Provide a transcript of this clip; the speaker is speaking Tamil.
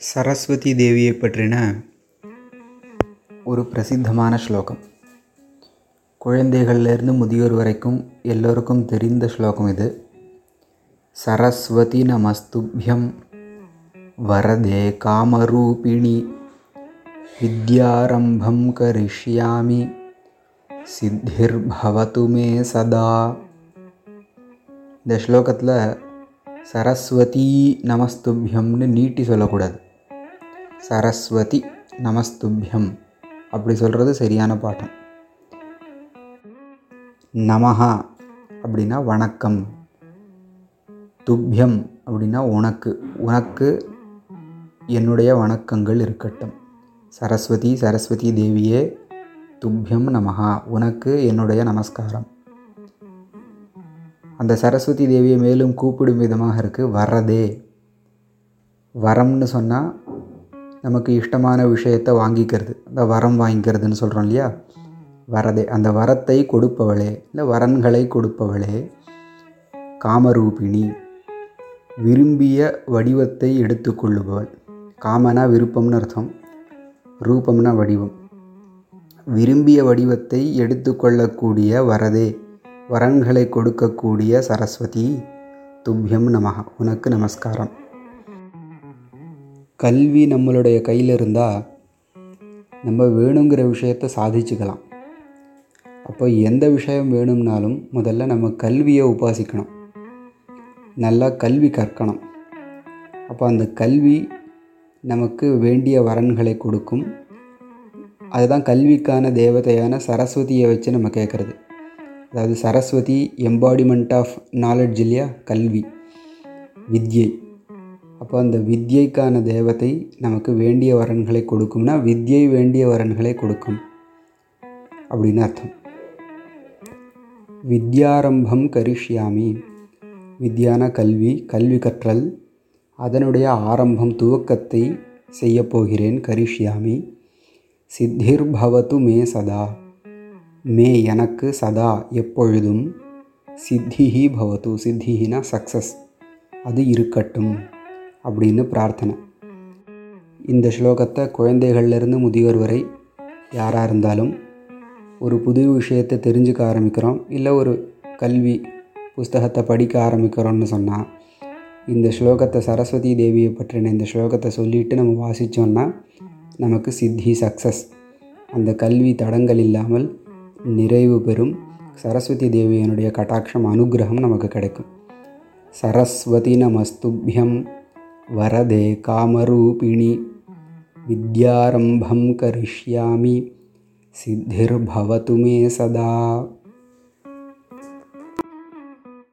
சரஸ்வதி தேவியை பற்றின ஒரு பிரசித்தமான ஸ்லோகம் குழந்தைகள்லேருந்து முதியோர் வரைக்கும் எல்லோருக்கும் தெரிந்த ஸ்லோகம் இது சரஸ்வதி நமஸ்துபியம் வரதே காமரூபிணி வித்யாரம்பம் கரிஷ்யாமி சித்திர்பவது மே சதா இந்த ஸ்லோகத்தில் சரஸ்வதி நமஸ்துபியம்னு நீட்டி சொல்லக்கூடாது சரஸ்வதி நமஸ்துபியம். அப்படி சொல்கிறது சரியான பாட்டம். நமஹா அப்படின்னா வணக்கம். துப்பியம் அப்படின்னா உனக்கு. உனக்கு என்னுடைய வணக்கங்கள் இருக்கட்டும். சரஸ்வதி சரஸ்வதி தேவியே துப்பியம் நமஹா. உனக்கு என்னுடைய நமஸ்காரம். அந்த சரஸ்வதி தேவியை மேலும் கூப்பிடும் விதமாக இருக்குது வரதே வரம்னு சொன்னால் நமக்கு இஷ்டமான விஷயத்தை வாங்கிக்கிறது. அந்த வரம் வாங்கிக்கிறதுன்னு சொல்கிறோம் இல்லையா? வரதே அந்த வரத்தை கொடுப்பவளே இல்லை வரன்களை கொடுப்பவளே காமரூபிணி விரும்பிய வடிவத்தை எடுத்துக்கொள்ளுபவள். காமனா விருப்பம்னு அர்த்தம் ரூபம்னா வடிவம். விரும்பிய வடிவத்தை எடுத்துக்கொள்ளக்கூடிய வரதே வரன்களை கொடுக்கக்கூடிய சரஸ்வதி துப்பியம் நமக உனக்கு நமஸ்காரம். கல்வி நம்மளுடைய கையில் இருந்தால் நம்ம வேணுங்கிற விஷயத்தை சாதிச்சுக்கலாம். அப்போ எந்த விஷயம் வேணும்னாலும் முதல்ல நம்ம கல்வியை உபாசிக்கணும். நல்லா கல்வி கற்கணும். அப்போ அந்த கல்வி நமக்கு வேண்டிய வரன்களை கொடுக்கும். அதுதான் கல்விக்கான தேவதையான சரஸ்வதியை வச்சு நம்ம கேட்குறது. அதாவது சரஸ்வதி எம்பாடிமெண்ட் ஆஃப் நாலெட்ஜ் இல்லையா? கல்வி. வித்யை. அப்போ அந்த வித்யைக்கான தேவதை நமக்கு வேண்டிய வரன்களை கொடுக்கும்னா வித்யை வேண்டிய வரன்களை கொடுக்கும். அப்படின்னு அர்த்தம். வித்யாரம்பம் கரிஷ்யாமி. வித்யான கல்வி கல்வி கற்றல் அதனுடைய ஆரம்பம் துவக்கத்தை செய்யப்போகிறேன் கரிஷ்யாமி. சித்திர்பவது மே சதா. மே எனக்கு சதா எப்பொழுதும். சித்திஹி பவத்து சித்திஹினா சக்ஸஸ் அது இருக்கட்டும். அப்படின்னு பிரார்த்தனை. இந்த ஸ்லோகத்தை குழந்தைகள்லேருந்து முதியோர் வரை யாராக இருந்தாலும் ஒரு புது விஷயத்தை தெரிஞ்சுக்க ஆரம்பிக்கிறோம். இல்லை ஒரு கல்வி புஸ்தகத்தை படிக்க ஆரம்பிக்கிறோம்னு சொன்னால் இந்த ஸ்லோகத்தை சரஸ்வதி தேவியை பற்றின இந்த ஸ்லோகத்தை சொல்லிவிட்டு நம்ம வாசித்தோன்னா நமக்கு சித்தி சக்ஸஸ் அந்த கல்வி தடங்கள் இல்லாமல் நிறைவு பெறும். சரஸ்வதி தேவியனுடைய கட்டாட்சம் அனுகிரகம் நமக்கு கிடைக்கும். சரஸ்வதி நமஸ்துபியம். वरदे कामरूपिणि विद्यारम्भं करिष्यामि सिद्धिर्भवतु मे सदा।